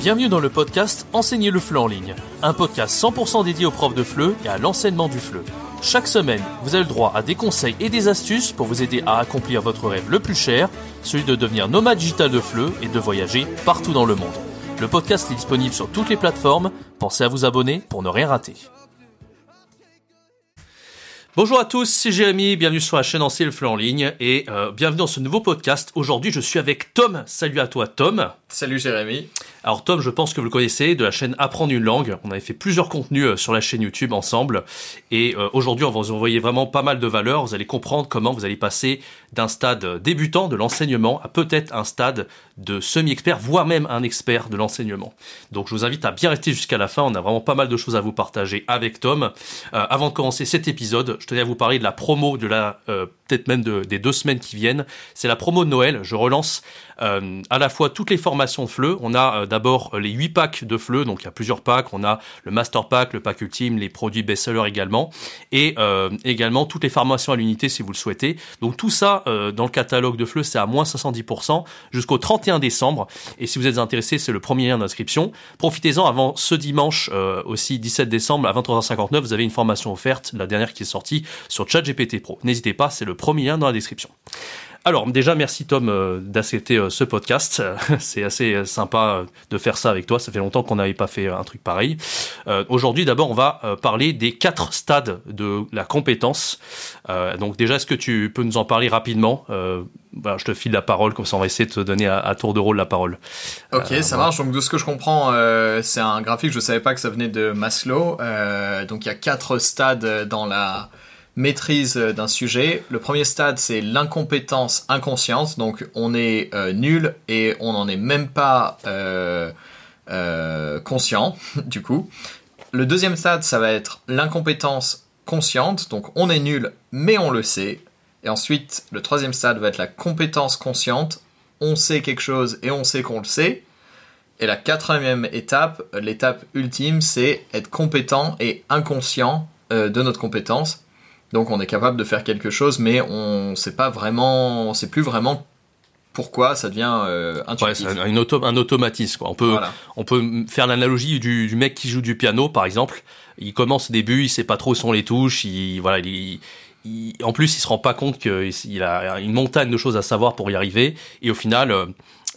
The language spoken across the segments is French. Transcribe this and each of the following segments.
Bienvenue dans le podcast Enseigner le FLE en ligne, un podcast 100% dédié aux profs de FLE et à l'enseignement du FLE. Chaque semaine, vous avez le droit à des conseils et des astuces pour vous aider à accomplir votre rêve le plus cher, celui de devenir nomade digital de FLE et de voyager partout dans le monde. Le podcast est disponible sur toutes les plateformes, pensez à vous abonner pour ne rien rater. Bonjour à tous, c'est Jérémy, bienvenue sur la chaîne Enseigner le FLE en ligne et euh, bienvenue dans ce nouveau podcast. Aujourd'hui, je suis avec Tom. Salut à toi Tom. Salut Jérémy. Alors Tom, je pense que vous le connaissez de la chaîne Apprendre une langue. On avait fait plusieurs contenus euh, sur la chaîne YouTube ensemble. Et euh, aujourd'hui, on va vous envoyer vraiment pas mal de valeurs. Vous allez comprendre comment vous allez passer d'un stade débutant de l'enseignement à peut-être un stade de semi-expert, voire même un expert de l'enseignement. Donc je vous invite à bien rester jusqu'à la fin. On a vraiment pas mal de choses à vous partager avec Tom. Euh, avant de commencer cet épisode, je tenais à vous parler de la promo de la peut-être même des deux semaines qui viennent. C'est la promo de Noël. Je relance euh, à la fois toutes les formations FLE. On a euh, d'abord les 8 packs de FLE, donc il y a plusieurs packs. On a le Master Pack, le Pack Ultime, les produits best-sellers également. Et euh, également toutes les formations à l'unité si vous le souhaitez. Donc tout ça dans le catalogue de FLE, c'est à moins 70% jusqu'au 31 décembre. Et si vous êtes intéressé, c'est le premier lien d'inscription. Profitez-en avant ce dimanche aussi 17 décembre à 23h59. Vous avez une formation offerte, la dernière qui est sortie sur ChatGPT Pro. N'hésitez pas, c'est le premier lien dans la description. Alors déjà merci Tom euh, d'accepter euh, ce podcast. C'est assez euh, sympa de faire ça avec toi. Ça fait longtemps qu'on n'avait pas fait un truc pareil. Aujourd'hui d'abord on va parler des quatre stades de la compétence. donc déjà est-ce que tu peux nous en parler rapidement? Bah, je te file la parole, comme ça on va essayer de te donner à, tour de rôle la parole. Ok, ça marche. Donc de ce que je comprends, c'est un graphique, je savais pas que ça venait de Maslow. donc il y a quatre stades dans la maîtrise euh, d'un sujet. Le premier stade, c'est l'incompétence inconsciente. Donc, on est euh, nul et on n'en est même pas euh, conscient, du coup. Le deuxième stade, ça va être l'incompétence consciente. Donc, on est nul, mais on le sait. Et ensuite, le troisième stade va être la compétence consciente. On sait quelque chose et on sait qu'on le sait. Et la quatrième étape, l'étape ultime, c'est être compétent et inconscient de notre compétence. Donc on est capable de faire quelque chose, mais on sait pas vraiment, on sait plus vraiment pourquoi ça devient euh, intuitif. Ouais, un, un automatisme. Quoi. On peut, on peut faire l'analogie du, mec qui joue du piano, par exemple. Il commence au début, il sait pas trop où sont les touches. Il, voilà, il, en plus, il se rend pas compte qu'il a une montagne de choses à savoir pour y arriver. Et au final, euh,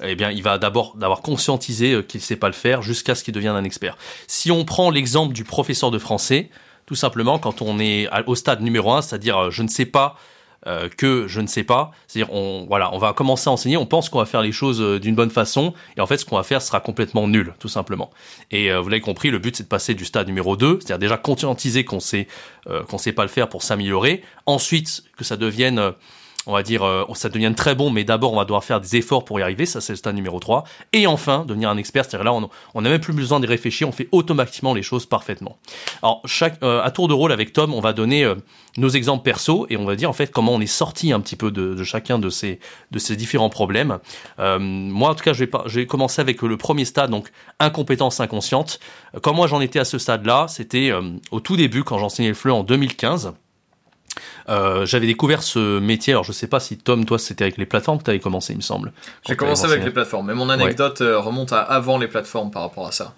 eh bien, il va d'abord d'avoir conscientisé euh, qu'il sait pas le faire jusqu'à ce qu'il devienne un expert. Si on prend l'exemple du professeur de français, tout simplement quand on est au stade numéro un, c'est-à-dire euh, je ne sais pas euh, que je ne sais pas. C'est-à-dire, on, voilà, on va commencer à enseigner, on pense qu'on va faire les choses euh, d'une bonne façon, et en fait, ce qu'on va faire sera complètement nul, tout simplement. Et vous l'avez compris, le but, c'est de passer du stade numéro 2, c'est-à-dire déjà conscientiser qu'on sait qu'on sait pas le faire pour s'améliorer. Ensuite, que ça devienne on va dire, euh, ça devient très bon, mais d'abord on va devoir faire des efforts pour y arriver, ça c'est le stade numéro 3. Et enfin, devenir un expert, c'est-à-dire là on n'a même plus besoin de réfléchir, on fait automatiquement les choses parfaitement. Alors chaque, euh, à tour de rôle avec Tom, on va donner euh, nos exemples perso et on va dire en fait comment on est sorti un petit peu de, chacun de ces, de ces différents problèmes. moi en tout cas, je vais, commencer avec le premier stade, donc incompétence inconsciente. Quand moi j'en étais à ce stade-là, c'était au tout début quand j'enseignais le FLE en 2015. Euh, j'avais découvert ce métier. Alors, je sais pas si Tom, toi, c'était avec les plateformes que tu avais commencé, il me semble. J'ai commencé avec les plateformes, mais mon anecdote euh, remonte à avant les plateformes par rapport à ça.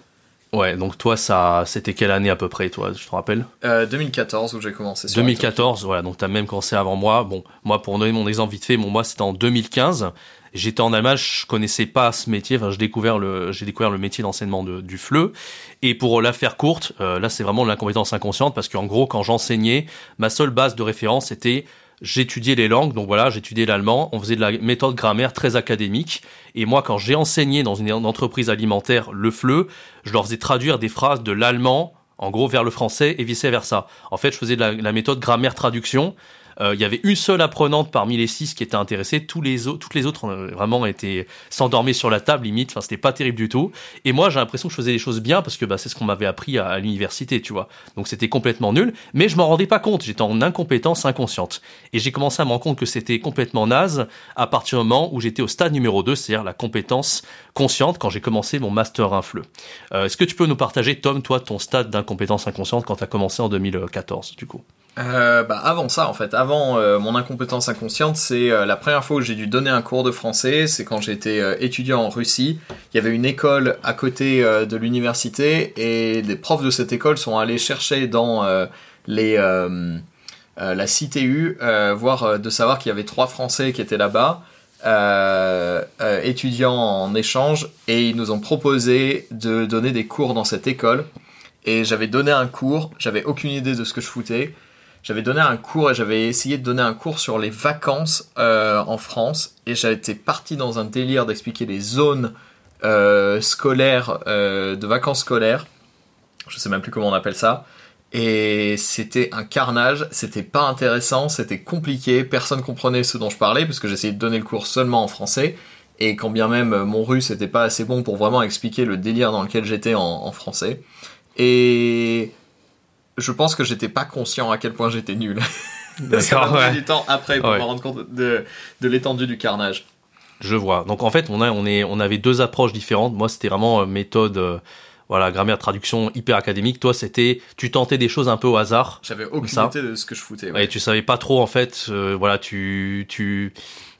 Ouais, donc toi, ça, c'était quelle année à peu près, toi, je te rappelle euh, 2014 où j'ai commencé. 2014, voilà, donc t'as même commencé avant moi. Bon, moi, pour donner mon exemple vite fait, bon, moi, c'était en 2015. J'étais en Allemagne, je connaissais pas ce métier. Enfin, j'ai découvert le, j'ai découvert le métier d'enseignement du FLE. Et pour la faire courte, euh, là, c'est vraiment de l'incompétence inconsciente parce qu'en gros, quand j'enseignais, ma seule base de référence était j'étudiais les langues, donc voilà, j'étudiais l'allemand, on faisait de la méthode grammaire très académique, et moi quand j'ai enseigné dans une entreprise alimentaire le FLE, je leur faisais traduire des phrases de l'allemand, en gros, vers le français et vice versa. En fait, je faisais de la méthode grammaire traduction, euh, il y avait une seule apprenante parmi les six qui était intéressée. Tous les toutes les autres ont vraiment été s'endormer sur la table limite. Enfin, c'était pas terrible du tout. Et moi, j'ai l'impression que je faisais les choses bien parce que bah, c'est ce qu'on m'avait appris à, l'université, tu vois. Donc c'était complètement nul. Mais je m'en rendais pas compte. J'étais en incompétence inconsciente. Et j'ai commencé à me rendre compte que c'était complètement naze à partir du moment où j'étais au stade numéro 2, c'est-à-dire la compétence consciente quand j'ai commencé mon master infleux. Euh, Est-ce que tu peux nous partager, Tom, toi, ton stade d'incompétence inconsciente quand tu as commencé en 2014, du coup? Euh, bah, avant ça, en fait, avant euh, mon incompétence inconsciente, c'est euh, la première fois où j'ai dû donner un cours de français. C'est quand j'étais étudiant en Russie. Il y avait une école à côté de l'université et les profs de cette école sont allés chercher dans les la CTU, voir de savoir qu'il y avait trois Français qui étaient là-bas. étudiants en échange et ils nous ont proposé de donner des cours dans cette école et j'avais donné un cours, j'avais aucune idée de ce que je foutais j'avais donné un cours et j'avais essayé de donner un cours sur les vacances euh, en France et j'étais parti dans un délire d'expliquer les zones euh, scolaires euh, de vacances scolaires. Je sais même plus comment on appelle ça. Et c'était un carnage, c'était pas intéressant, c'était compliqué, personne comprenait ce dont je parlais parce que j'essayais de donner le cours seulement en français et quand bien même mon russe n'était pas assez bon pour vraiment expliquer le délire dans lequel j'étais en, en français. Et je pense que j'étais pas conscient à quel point j'étais nul. D'accord. ouais. du temps après pour me rendre compte de, de l'étendue du carnage. Je vois. Donc en fait, on a, on est, on avait deux approches différentes. Moi, c'était vraiment euh, méthode, euh, voilà, grammaire, traduction hyper académique. Toi, c'était, tu tentais des choses un peu au hasard. J'avais aucune idée de ce que je foutais. Ouais. Et tu savais pas trop en fait. Euh, voilà, tu, tu,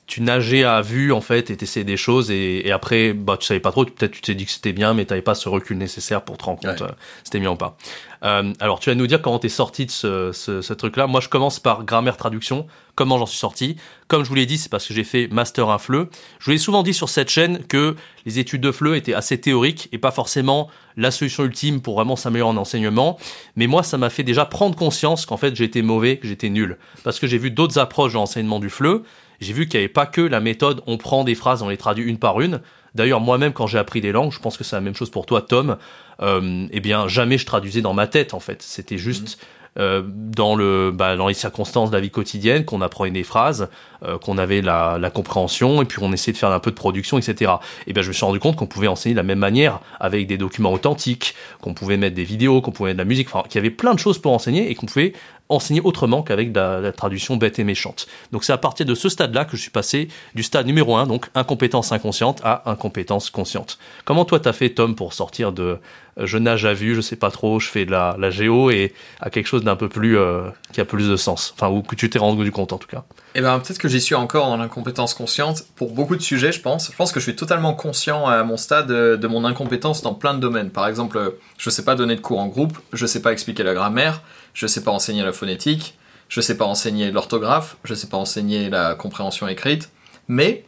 tu nageais à vue en fait et t'essayais des choses et, et, après bah tu savais pas trop peut-être tu t'es dit que c'était bien mais t'avais pas ce recul nécessaire pour te rendre compte euh, c'était bien ou pas euh, alors tu vas nous dire comment t'es sorti de ce, ce, ce truc là moi je commence par grammaire traduction. Comment j'en suis sorti? Comme je vous l'ai dit c'est parce que j'ai fait master un FLE je vous l'ai souvent dit sur cette chaîne que les études de FLE étaient assez théoriques et pas forcément la solution ultime pour vraiment s'améliorer en enseignement. Mais moi ça m'a fait déjà prendre conscience qu'en fait j'étais mauvais que j'étais nul. Parce que j'ai vu d'autres approches de l'enseignement du FLE j'ai vu qu'il n'y avait pas que la méthode on prend des phrases, on les traduit une par une. D'ailleurs, moi-même, quand j'ai appris des langues, je pense que c'est la même chose pour toi, Tom. Euh, eh bien, jamais je traduisais dans ma tête, en fait. C'était juste mhm. euh, dans le, bah, dans les circonstances de la vie quotidienne qu'on apprenait des phrases, euh, qu'on avait la, la, compréhension, et puis on essayait de faire un peu de production, etc. Et bien, je me suis rendu compte qu'on pouvait enseigner de la même manière, avec des documents authentiques, qu'on pouvait mettre des vidéos, qu'on pouvait mettre de la musique, enfin, qu'il y avait plein de choses pour enseigner et qu'on pouvait enseigner autrement qu'avec la, traduction bête et méchante. Donc c'est à partir de ce stade-là que je suis passé du stade numéro 1, donc incompétence inconsciente, à incompétence consciente. Comment toi t'as fait Tom pour sortir de euh, je nage à vue, je sais pas trop, je fais de la, la géo et à quelque chose d'un peu plus euh, qui a plus de sens, enfin ou que tu t'es rendu compte en tout cas. Eh ben peut-être que j'y suis encore dans l'incompétence consciente pour beaucoup de sujets, je pense. Je pense que je suis totalement conscient à mon stade euh, de mon incompétence dans plein de domaines. Par exemple, je sais pas donner de cours en groupe, je sais pas expliquer la grammaire, je sais pas enseigner la phonétique, je sais pas enseigner l'orthographe, je sais pas enseigner la compréhension écrite, mais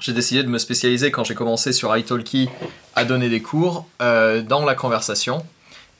j'ai décidé de me spécialiser quand j'ai commencé sur italki à donner des cours euh, dans la conversation.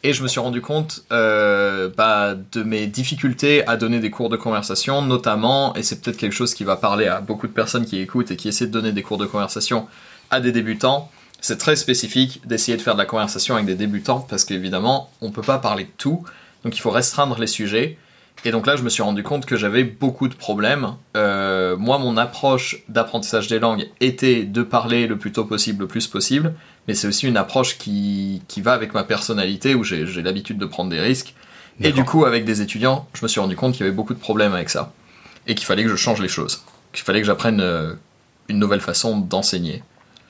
Et je me suis rendu compte euh, bah, de mes difficultés à donner des cours de conversation, notamment, et c'est peut-être quelque chose qui va parler à beaucoup de personnes qui écoutent et qui essaient de donner des cours de conversation à des débutants. C'est très spécifique d'essayer de faire de la conversation avec des débutants parce qu'évidemment, on ne peut pas parler de tout. Donc il faut restreindre les sujets. Et donc là, je me suis rendu compte que j'avais beaucoup de problèmes. Euh, moi, mon approche d'apprentissage des langues était de parler le plus tôt possible, le plus possible, mais c'est aussi une approche qui, qui va avec ma personnalité, où j'ai l'habitude de prendre des risques. Et du coup, avec des étudiants, je me suis rendu compte qu'il y avait beaucoup de problèmes avec ça. Et qu'il fallait que je change les choses. Qu'il fallait que j'apprenne euh, une nouvelle façon d'enseigner.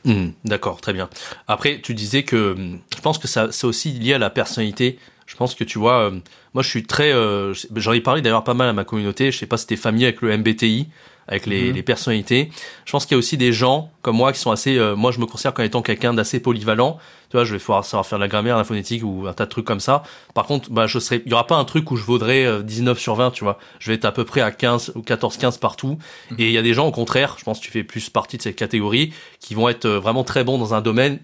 Hmm, d'accord, très bien. Après, tu disais que hmm, je pense que ça c'est aussi lié à la personnalité je pense que tu vois, euh, moi je suis très, euh, j'en ai parlé d'ailleurs pas mal à ma communauté. Je sais pas si t'es familier avec le MBTI, avec les, mhm. les, personnalités. Je pense qu'il y a aussi des gens comme moi qui sont assez, euh, moi je me considère comme étant quelqu'un d'assez polyvalent. Tu vois, je vais pouvoir savoir faire de la grammaire, la phonétique ou un tas de trucs comme ça. Par contre, bah je serais, il y aura pas un truc où je vaudrais 19 sur 20, tu vois. Je vais être à peu près à 15 ou 14, 15 partout. Mhm. Et il y a des gens au contraire, je pense que tu fais plus partie de cette catégorie, qui vont être vraiment très bons dans un domaine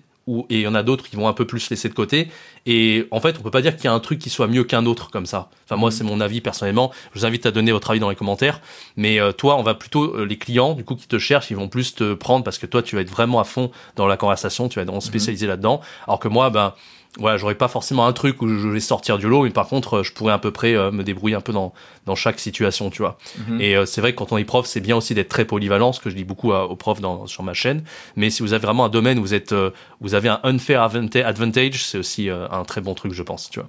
et il y en a d'autres qui vont un peu plus laisser de côté. Et en fait, on peut pas dire qu'il y a un truc qui soit mieux qu'un autre comme ça. Enfin, moi, c'est mon avis personnellement. Je vous invite à donner votre avis dans les commentaires. Mais euh, toi, on va plutôt euh, les clients, du coup, qui te cherchent, ils vont plus te prendre parce que toi, tu vas être vraiment à fond dans la conversation, tu vas être mm-hmm. spécialisé là-dedans. Alors que moi, ben voilà, j'aurais pas forcément un truc où je vais sortir du lot, mais par contre, je pourrais à peu près euh, me débrouiller un peu dans, dans chaque situation, tu vois. Mhm. Et euh, c'est vrai que quand on est prof, c'est bien aussi d'être très polyvalent, ce que je dis beaucoup aux profs dans, sur ma chaîne. Mais si vous avez vraiment un domaine où vous êtes, euh, vous avez un unfair advantage, c'est aussi un très bon truc, je pense, tu vois.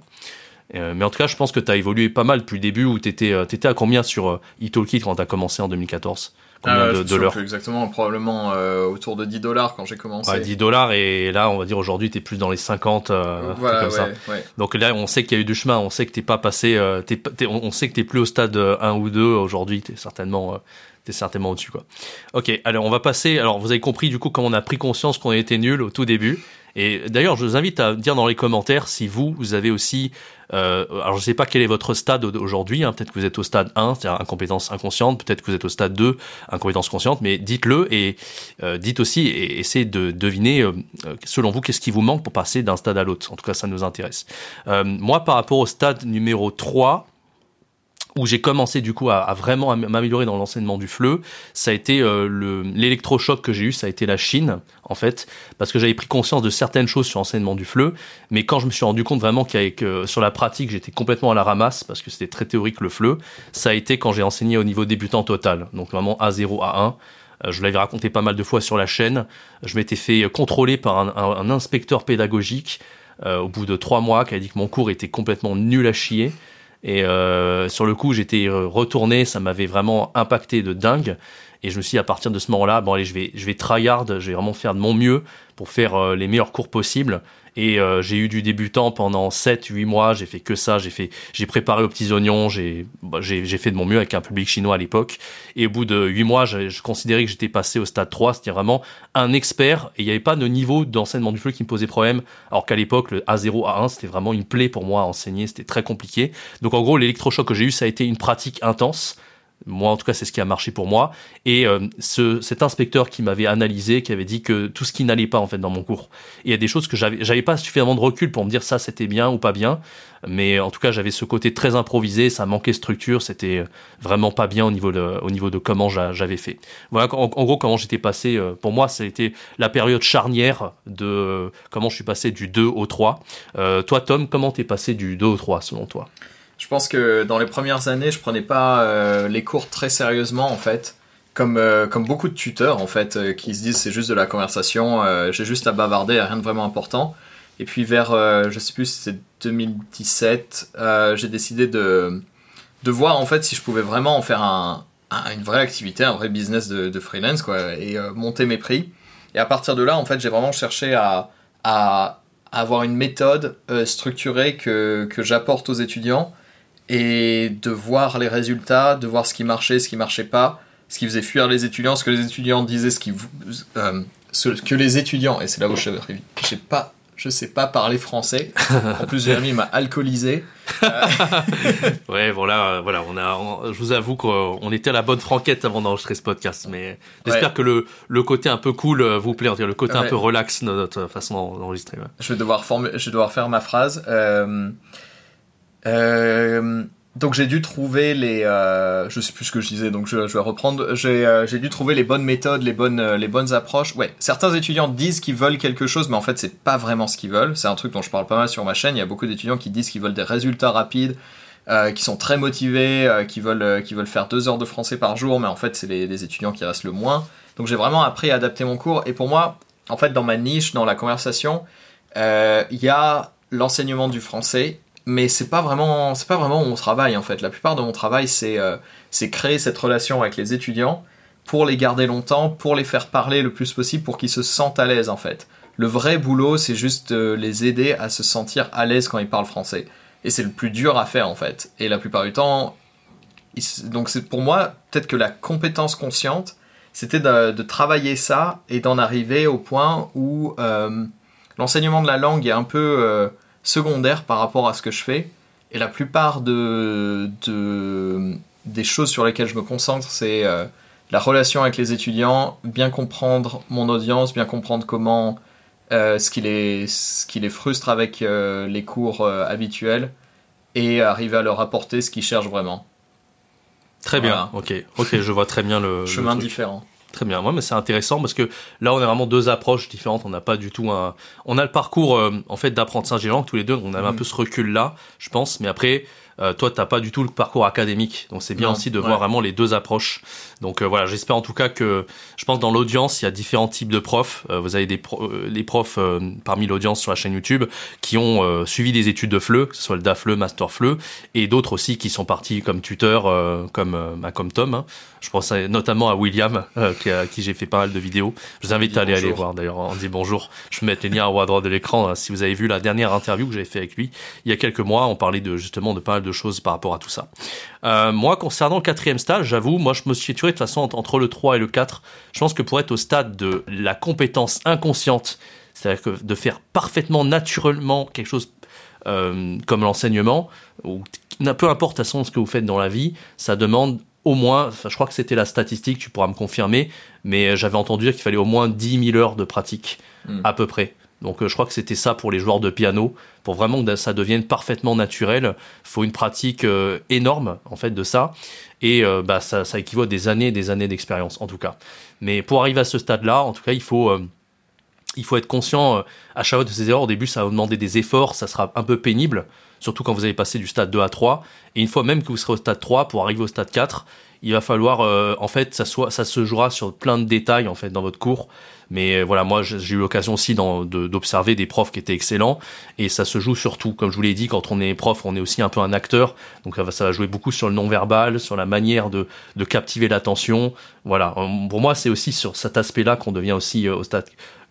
Mais en tout cas, je pense que tu as évolué pas mal depuis le début où tu étais, étais, à combien sur eTalkit quand tu as commencé en 2014 Combien ah, de, de l'heure Exactement, probablement autour de 10 dollars quand j'ai commencé. Ouais, 10 dollars et là, on va dire aujourd'hui, tu es plus dans les 50. voilà, comme ça. Donc là, on sait qu'il y a eu du chemin, on sait que t'es pas passé, on sait que tu plus au stade 1 ou 2 aujourd'hui, tu es certainement t'es certainement au-dessus quoi. Ok, alors on va passer. Alors vous avez compris du coup comment on a pris conscience qu'on était nul au tout début. Et d'ailleurs, je vous invite à dire dans les commentaires si vous, vous avez aussi. Euh, alors je sais pas quel est votre stade aujourd'hui. Hein, peut-être que vous êtes au stade 1, c'est-à-dire incompétence inconsciente. Peut-être que vous êtes au stade 2, incompétence consciente. Mais dites-le et euh, dites aussi et essayez de deviner euh, selon vous qu'est-ce qui vous manque pour passer d'un stade à l'autre. En tout cas, ça nous intéresse. Moi, par rapport au stade numéro 3, où j'ai commencé du coup à, à vraiment m'améliorer dans l'enseignement du FLE, ça a été euh, l'électrochoc que j'ai eu, ça a été la Chine en fait, parce que j'avais pris conscience de certaines choses sur l'enseignement du FLE, mais quand je me suis rendu compte vraiment qu'avec sur la pratique j'étais complètement à la ramasse parce que c'était très théorique le FLE, ça a été quand j'ai enseigné au niveau débutant total, donc vraiment A0 A1. Euh, je l'avais raconté pas mal de fois sur la chaîne. Je m'étais fait contrôler par un, un, un inspecteur pédagogique euh, au bout de trois mois qui a dit que mon cours était complètement nul à chier et euh, sur le coup, j'étais euh, retourné, ça m'avait vraiment impacté de dingue. Et je me suis dit, à partir de ce moment-là, bon allez, je vais, je vais tryhard, je vais vraiment faire de mon mieux pour faire euh, les meilleurs cours possibles. Et euh, j'ai eu du débutant pendant 7-8 mois, j'ai fait que ça, j'ai fait, j'ai préparé aux petits oignons, j'ai, bah, j'ai, fait de mon mieux avec un public chinois à l'époque. Et au bout de 8 mois, je, considérais que j'étais passé au stade 3, c'était vraiment un expert, et il n'y avait pas de niveau d'enseignement du fleu qui me posait problème, alors qu'à l'époque, le A0, A1, c'était vraiment une plaie pour moi à enseigner, c'était très compliqué. Donc en gros, l'électrochoc que j'ai eu, ça a été une pratique intense, moi, en tout cas, c'est ce qui a marché pour moi. Et euh, ce, cet inspecteur qui m'avait analysé, qui avait dit que tout ce qui n'allait pas en fait dans mon cours. Il y a des choses que j'avais, j'avais pas suffisamment de recul pour me dire ça c'était bien ou pas bien. Mais en tout cas, j'avais ce côté très improvisé, ça manquait de structure, c'était vraiment pas bien au niveau de, au niveau de comment j'avais fait. Voilà, en, gros, comment j'étais passé. Euh, pour moi, ça a été la période charnière de comment je suis passé du 2 au 3. Euh, toi, Tom, comment t'es passé du 2 au 3 selon toi? Je pense que dans les premières années, je prenais pas euh, les cours très sérieusement en fait. Comme, euh, comme beaucoup de tuteurs en fait euh, qui se disent c'est juste de la conversation, j'ai juste à bavarder, rien de vraiment important. Et puis vers, je sais plus c'est 2017, j'ai décidé de, de voir en fait si je pouvais vraiment en faire un, une vraie activité, un vrai business de, de freelance quoi, et monter mes prix. Et à partir de là, en fait, j'ai vraiment cherché à, à avoir une méthode structurée que, que j'apporte aux étudiants et de voir les résultats, de voir ce qui marchait, ce qui marchait pas, ce qui faisait fuir les étudiants, ce que les étudiants disaient, ce qui euh, ce que les étudiants et c'est là où je sais pas je sais pas parler français. En plus, Jérémy m'a alcoolisé. ouais, voilà, voilà, on a, je vous avoue qu'on était à la bonne franquette avant d'enregistrer ce podcast, mais j'espère que le, le côté un peu cool euh, vous plaît, le côté un peu relax de notre façon d'enregistrer. Je vais devoir je vais devoir faire ma phrase. Euh, euh, donc j'ai dû trouver les, euh, je sais plus ce que je disais, donc je, vais reprendre. Euh, j'ai dû trouver les bonnes méthodes, les bonnes, les bonnes approches. Ouais, certains étudiants disent qu'ils veulent quelque chose, mais en fait c'est pas vraiment ce qu'ils veulent. C'est un truc dont je parle pas mal sur ma chaîne. Il y a beaucoup d'étudiants qui disent qu'ils veulent des résultats rapides, qui sont très motivés, qui veulent, qui veulent faire deux heures de français par jour, mais en fait c'est les, les, étudiants qui restent le moins. Donc j'ai vraiment appris à adapter mon cours. Et pour moi, en fait dans ma niche, dans la conversation, il y a l'enseignement du français mais c'est pas vraiment c'est pas vraiment mon travail en fait. La plupart de mon travail c'est euh, c'est créer cette relation avec les étudiants pour les garder longtemps, pour les faire parler le plus possible, pour qu'ils se sentent à l'aise en fait. Le vrai boulot c'est juste les aider à se sentir à l'aise quand ils parlent français. Et c'est le plus dur à faire en fait. Et la plupart du temps, donc c'est pour moi peut-être que la compétence consciente, c'était de, travailler ça et d'en arriver au point où euh, l'enseignement de la langue est un peu euh, secondaire par rapport à ce que je fais. Et la plupart de, des choses sur lesquelles je me concentre, c'est euh, la relation avec les étudiants, bien comprendre mon audience, bien comprendre comment euh, ce, qui les, ce qui les frustre avec euh, les cours habituels et arriver à leur apporter ce qu'ils cherchent vraiment. Très bien, ok, ok, je vois très bien le chemin différent. Très bien, moi, mais c'est intéressant parce que là, on a vraiment deux approches différentes. On n'a pas du tout un, on a le parcours euh, en fait d'apprentissage langues tous les deux. On avait un mm. peu ce recul là, je pense. Mais après, Euh, toi, t'as pas du tout le parcours académique, donc c'est bien Non, aussi de ouais. voir vraiment les deux approches. Donc euh, voilà, j'espère en tout cas que, je pense dans l'audience, il y a différents types de profs. Euh, vous avez des pro- euh, les profs parmi l'audience sur la chaîne YouTube qui ont suivi des études de FLE, que ce soit le DAFLE, Master FLE, et d'autres aussi qui sont partis comme tuteurs, comme bah, comme Tom. hein. Je pense à- notamment à William, qui, à qui j'ai fait pas mal de vidéos. Je vous invite à aller aller voir. D'ailleurs, on dit bonjour. Je vais mettre les liens en haut à droite de l'écran. hein, si vous avez vu la dernière interview que j'avais fait avec lui il y a quelques mois, on parlait de justement de pas mal de choses par rapport à tout ça. Euh, moi, concernant le quatrième stage, j'avoue, moi, je me suis situé de toute façon entre- le 3 et le 4. Je pense que pour être au stade de la compétence inconsciente, c'est-à-dire que de faire parfaitement naturellement quelque chose euh, comme l'enseignement, ou peu importe de toute façon ce que vous faites dans la vie, ça demande au moins, enfin, je crois que c'était la statistique, tu pourras me confirmer, mais euh, j'avais entendu dire qu'il fallait au moins 10 000 heures de pratique, Mm. à peu près. Donc euh, je crois que c'était ça pour les joueurs de piano. Pour vraiment que ça devienne parfaitement naturel, faut une pratique euh, énorme en fait de ça. Et euh, bah, ça, équivaut à des années et des années d'expérience en tout cas. Mais pour arriver à ce stade-là, en tout cas, il faut, être conscient à chaque fois de ces erreurs. Au début, ça va demander des efforts, ça sera un peu pénible, surtout quand vous avez passé du stade 2 à 3. Et une fois même que vous serez au stade 3, pour arriver au stade 4, il va falloir, en fait, ça, ça se jouera sur plein de détails en fait dans votre cours. Mais euh, voilà, moi j'ai eu l'occasion aussi de- d'observer des profs qui étaient excellents et ça se joue surtout, comme je vous l'ai dit, quand on est prof, on est aussi un peu un acteur, donc ça va, ça va jouer beaucoup sur le non-verbal, sur la manière de, de captiver l'attention. Voilà, Euh, pour moi c'est aussi sur cet aspect-là qu'on devient aussi euh, au stade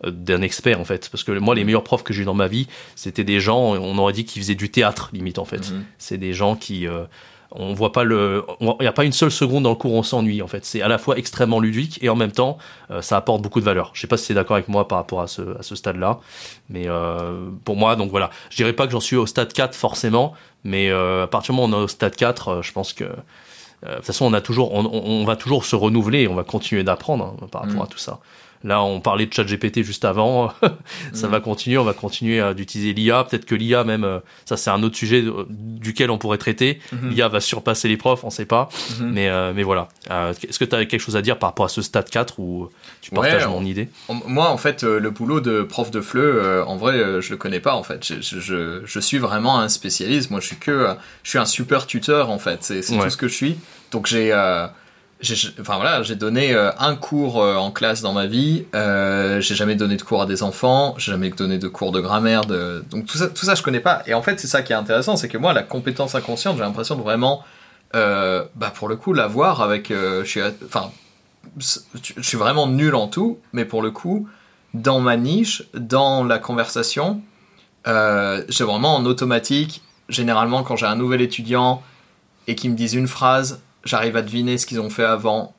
d'un expert en fait, parce que moi les meilleurs profs que j'ai eu dans ma vie, c'était des gens, on aurait dit qu'ils faisaient du théâtre limite en fait. Mhm. C'est des gens qui euh, on voit pas le il n'y a pas une seule seconde dans le cours où on s'ennuie en fait. C'est à la fois extrêmement ludique et en même temps euh, ça apporte beaucoup de valeur. Je sais pas si es d'accord avec moi par rapport à ce, à ce stade là mais euh, pour moi donc voilà. Je dirais pas que j'en suis au stade 4 forcément mais euh, à partir du moment où on est au stade 4 euh, je pense que euh, de toute façon on a toujours on, on- va toujours se renouveler on va continuer d'apprendre hein, par rapport Mm. à tout ça Là, on parlait de ChatGPT juste avant. ça Mm. va continuer. On va continuer à- d'utiliser l'IA. Peut-être que l'IA, même, euh, ça, c'est un autre sujet euh, duquel on pourrait traiter. Mhm. L'IA va surpasser les profs, on sait pas. Mhm. Mais, euh, mais voilà. Euh, Est-ce que tu as quelque chose à dire par rapport à ce stade 4 ou tu partages Ouais, mon idée? Moi, en fait, le boulot de prof de FLE, euh, en vrai, je le connais pas, en fait. Je, je, je, je suis vraiment un spécialiste. Moi, je suis que, je suis un super tuteur, en fait. C'est Ouais. tout ce que je suis. Donc, j'ai- enfin voilà, j'ai donné euh, un cours euh, en classe dans ma vie. Euh, j'ai jamais donné de cours à des enfants. J'ai jamais donné de cours de grammaire. Donc tout ça, tout ça, je connais pas. Et en fait, c'est ça qui est intéressant, c'est que moi, la compétence inconsciente, j'ai l'impression de vraiment, bah pour le coup, l'avoir avec. je suis, enfin, je suis vraiment nul en tout, mais pour le coup, dans ma niche, dans la conversation, j'ai vraiment en automatique. Généralement, quand j'ai un nouvel étudiant et qu'ils me disent une phrase, j'arrive à deviner ce qu'ils ont fait avant.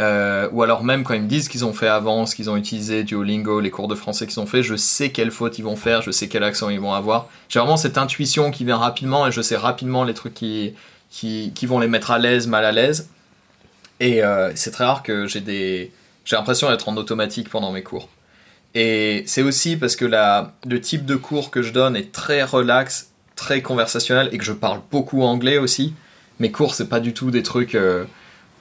Euh, ou alors même quand ils me disent ce qu'ils ont fait avant, ce qu'ils ont utilisé, Duolingo, les cours de français qu'ils ont fait, je sais quelle faute ils vont faire, je sais quel accent ils vont avoir. J'ai vraiment cette intuition qui vient rapidement et je sais rapidement les trucs qui, qui, qui vont les mettre à l'aise, mal à l'aise. Et euh, c'est très rare que j'ai des... J'ai l'impression d'être en automatique pendant mes cours. Et c'est aussi parce que la, le type de cours que je donne est très relax, très conversationnel et que je parle beaucoup anglais aussi. Mes cours, c'est pas du tout des trucs euh,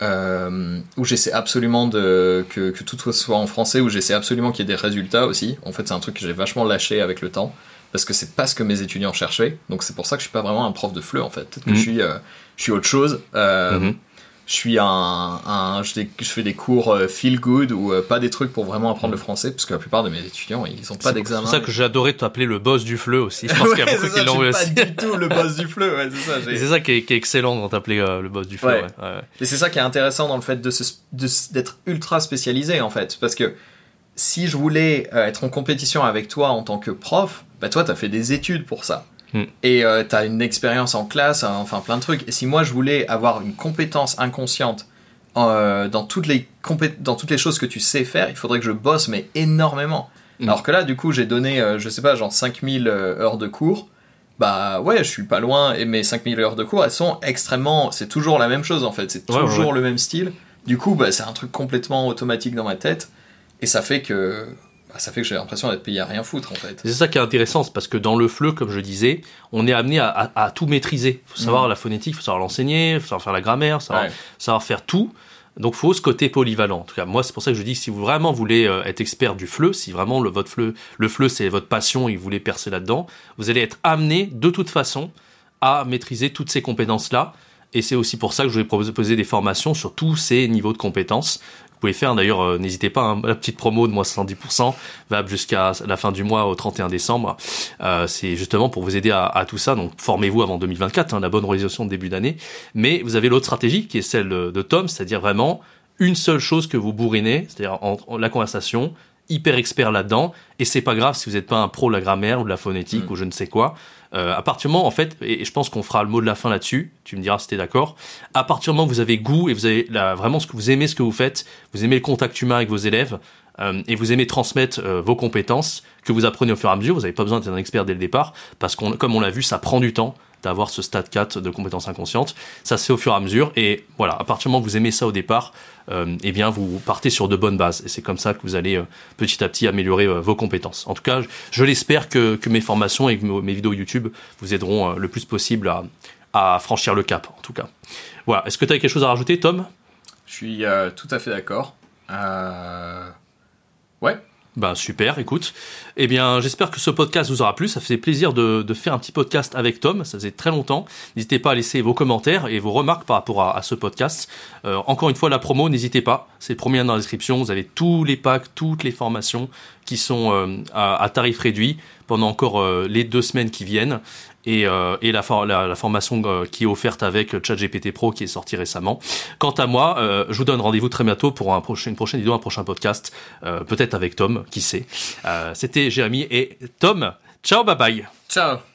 euh, où j'essaie absolument de, que, que tout soit en français, où j'essaie absolument qu'il y ait des résultats aussi. En fait, c'est un truc que j'ai vachement lâché avec le temps parce que c'est pas ce que mes étudiants cherchaient. Donc c'est pour ça que je suis pas vraiment un prof de FLE en fait. Peut-être que Mhm. je, suis, euh, je suis autre chose. Mhm. Je suis un, un je, je fais des cours euh, feel good ou euh, pas des trucs pour vraiment apprendre le français parce que la plupart de mes étudiants ils ont pas Mm. C'est d'examen. pour ça que adoré t'appeler le boss du fleu aussi. Je pense Ouais, qu'il y a c'est beaucoup qui l'ont aussi. pas du tout le boss du fleu, ouais, c'est ça. C'est ça qui est, qui est excellent quand t'appelais euh, le boss du fleu. Ouais. Et c'est ça qui est intéressant dans le fait de d'être ultra spécialisé en fait. Parce que si je voulais être en compétition avec toi en tant que prof, bah toi t'as fait des études pour ça. Hmm. Et euh, t'as une expérience en classe, hein, enfin plein de trucs. Et si moi je voulais avoir une compétence inconsciente euh, dans, toutes les dans toutes les choses que tu sais faire, il faudrait que je bosse mais énormément. Hmm. Alors que là du coup j'ai donné, euh, je sais pas, genre 5000 euh, heures de cours. Bah ouais, je suis pas loin, et mes 5000 heures de cours, elles sont extrêmement... C'est toujours la même chose en fait, c'est ouais, toujours ouais. le même style. Du coup, bah, c'est un truc complètement automatique dans ma tête, et ça fait que, bah, ça fait que j'ai l'impression d'être payé à rien foutre en fait. C'est ça qui est intéressant, c'est parce que dans le fleu, comme je disais, on est amené à, à- à tout maîtriser. Il faut savoir Mhm. la phonétique, il faut savoir l'enseigner, il faut savoir faire la grammaire, savoir, Ouais. savoir faire tout. Donc, faut ce côté polyvalent. En tout cas, moi, c'est pour ça que je dis, si vous vraiment voulez euh, être expert du fleu, si vraiment le, votre fleu, le fleu, c'est votre passion et vous voulez percer là-dedans, vous allez être amené, de toute façon, à maîtriser toutes ces compétences-là. Et c'est aussi pour ça que je vais proposer des formations sur tous ces niveaux de compétences. Pouvez faire d'ailleurs, euh, n'hésitez pas, hein, la petite promo de moins 70% va jusqu'à la fin du mois au 31 décembre. Euh, c'est justement pour vous aider à, à tout ça. Donc formez-vous avant 2024, hein, la bonne réalisation de début d'année. Mais vous avez l'autre stratégie qui est celle de Tom, c'est-à-dire vraiment une seule chose que vous bourrinez, c'est-à-dire la conversation, hyper expert là-dedans, et c'est pas grave si vous n'êtes pas un pro de la grammaire ou de la phonétique mm. ou je ne sais quoi. Euh, à partir du moment, en fait, et, je pense qu'on fera le mot de la fin là-dessus, tu me diras si t'es d'accord, à partir du moment où vous avez goût et vous avez vraiment ce que vous aimez ce que vous faites, vous aimez le contact humain avec vos élèves, euh, et vous aimez transmettre euh, vos compétences que vous apprenez au fur et à mesure, vous n'avez pas besoin d'être un expert dès le départ, parce qu'on, comme on l'a vu, ça prend du temps d'avoir ce stade 4 de compétences inconscientes. Ça se fait au fur et à mesure. Et voilà, à partir du moment où vous aimez ça au départ, euh, eh bien, vous partez sur de bonnes bases. Et c'est comme ça que vous allez euh, petit à petit améliorer euh, vos compétences. En tout cas, je, l'espère que, mes formations et mes vidéos YouTube vous aideront le plus possible à, à franchir le cap, en tout cas. Voilà. Est-ce que tu as quelque chose à rajouter, Tom? Je suis tout à fait d'accord. Ouais, ben super, écoute. Eh bien, j'espère que ce podcast vous aura plu. Ça faisait plaisir de, faire un petit podcast avec Tom. Ça faisait très longtemps. N'hésitez pas à laisser vos commentaires et vos remarques par rapport à, ce podcast. Euh, encore une fois, la promo, n'hésitez pas. C'est le premier dans la description. Vous avez tous les packs, toutes les formations qui sont euh, à, à, tarif réduit pendant encore euh, les deux semaines qui viennent et, euh, et la, la, formation euh, qui est offerte avec ChatGPT Pro qui est sortie récemment. Quant à moi, euh, je vous donne rendez-vous très bientôt pour un prochain, une prochaine vidéo, un prochain podcast, peut-être avec Tom, qui sait. C'était Jérémy et Tom. Ciao, bye bye. Ciao.